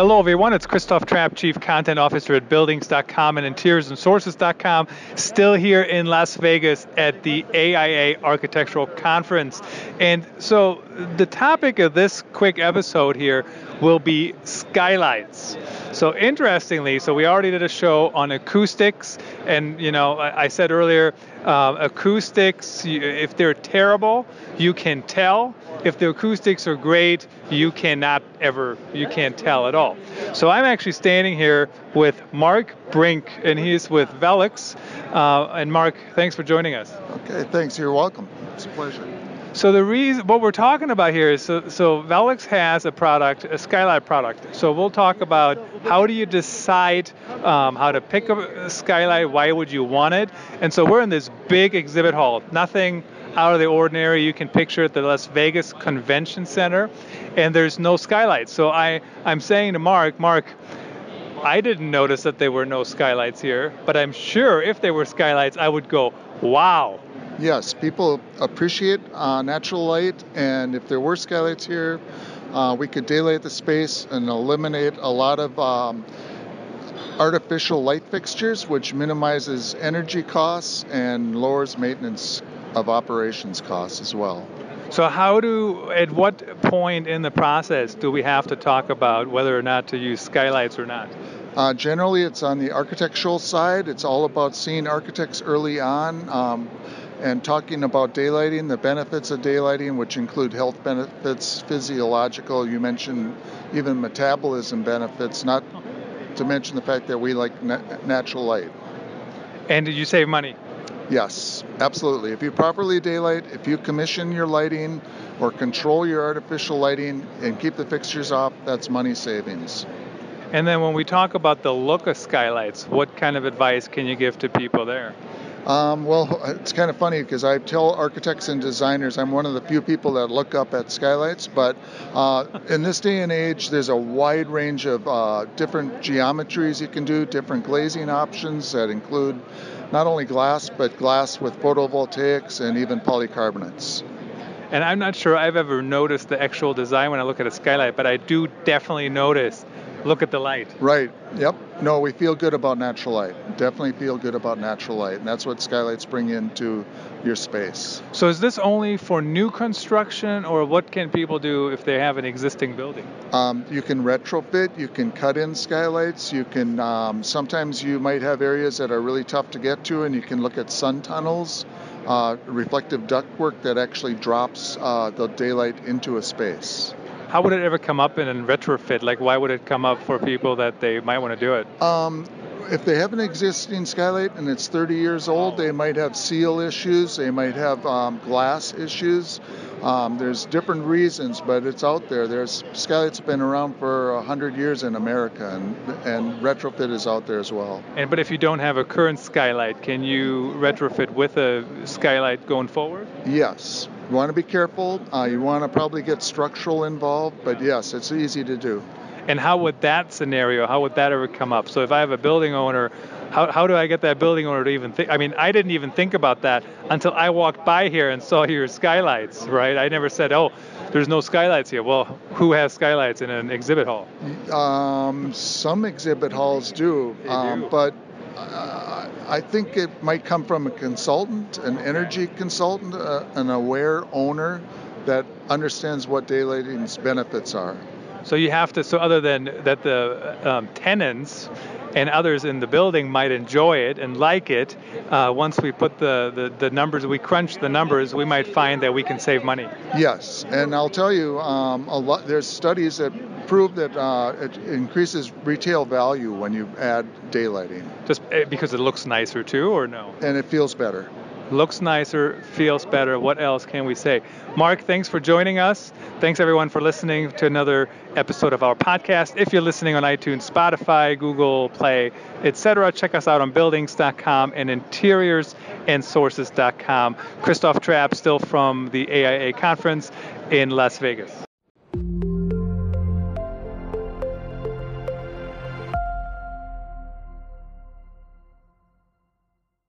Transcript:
Hello, everyone. It's Christoph Trappe, Chief Content Officer at Buildings.com and InteriorsandSources.com, still here in Las Vegas at the AIA Architectural Conference. And so, the topic of this quick episode here will be skylights. So interestingly, so we already did a show on acoustics, and you know, I, I said earlier, uh, acoustics, if they're terrible, you can tell. If the acoustics are great, you cannot ever, you can't tell at all. So I'm actually standing here with Mark Brink, and he's with Velux. Uh, and Mark, thanks for joining us. Okay, thanks. You're welcome. It's a pleasure. So the reason, what we're talking about here is, so, so Velux has a product, a skylight product. So we'll talk about how do you decide um, how to pick a skylight, why would you want it, and so we're in this big exhibit hall. Nothing out of the ordinary. You can picture at the Las Vegas Convention Center, and there's no skylights. So I, I'm saying to Mark, Mark, I didn't notice that there were no skylights here, but I'm sure if there were skylights, I would go, wow, yes, people appreciate uh, natural light, and if there were skylights here, uh, we could daylight the space and eliminate a lot of um, artificial light fixtures, which minimizes energy costs and lowers maintenance of operations costs as well. So, how do, at what point in the process do we have to talk about whether or not to use skylights or not? Uh, generally, it's on the architectural side. It's all about seeing architects early on. Um, and talking about daylighting, the benefits of daylighting, which include health benefits, physiological, you mentioned even metabolism benefits, not to mention the fact that we like natural light. And did you save money? Yes, absolutely. If you properly daylight, if you commission your lighting or control your artificial lighting and keep the fixtures off, that's money savings. And then when we talk about the look of skylights, what kind of advice can you give to people there? Um, well, it's kind of funny because I tell architects and designers I'm one of the few people that look up at skylights, but uh, in this day and age, there's a wide range of uh, different geometries you can do, different glazing options that include not only glass, but glass with photovoltaics and even polycarbonates. And I'm not sure I've ever noticed the actual design when I look at a skylight, but I do definitely notice look at the light. Right. Yep. No, we feel good about natural light. Definitely feel good about natural light, and that's what skylights bring into your space. So is this only for new construction, or what can people do if they have an existing building? Um, you can retrofit. You can cut in skylights. You can. Um, sometimes you might have areas that are really tough to get to, and you can look at sun tunnels. Uh, reflective ductwork that actually drops uh, the daylight into a space. How would it ever come up in a retrofit? Like, why would it come up for people that they might want to do it? Um, if they have an existing skylight and it's 30 years old, they might have seal issues, they might have um, glass issues. Um, there's different reasons, but it's out there. There's skylights have been around for 100 years in America, and, and retrofit is out there as well. And but if you don't have a current skylight, can you retrofit with a skylight going forward? Yes. You want to be careful. Uh, you want to probably get structural involved, but yes, it's easy to do. And how would that scenario, how would that ever come up? So if I have a building owner, how, how do I get that building owner to even think? I mean, I didn't even think about that until I walked by here and saw your skylights, right? I never said, oh, there's no skylights here. Well, who has skylights in an exhibit hall? Um, some exhibit halls do, um, do. but uh, I think it might come from a consultant, an energy consultant, uh, an aware owner that understands what daylighting's benefits are. So you have to. So other than that, the um, tenants and others in the building might enjoy it and like it. Uh, once we put the, the, the, numbers, we crunch the numbers, we might find that we can save money. Yes, and I'll tell you, um, a lot. There's studies that prove that uh, it increases retail value when you add daylighting. Just eh, because it looks nicer too, or no? And it feels better looks nicer, feels better. What else can we say? Mark, thanks for joining us. Thanks everyone for listening to another episode of our podcast. If you're listening on iTunes, Spotify, Google Play, etc., check us out on buildings.com and interiorsandsources.com. Christoph Trappe, still from the AIA conference in Las Vegas.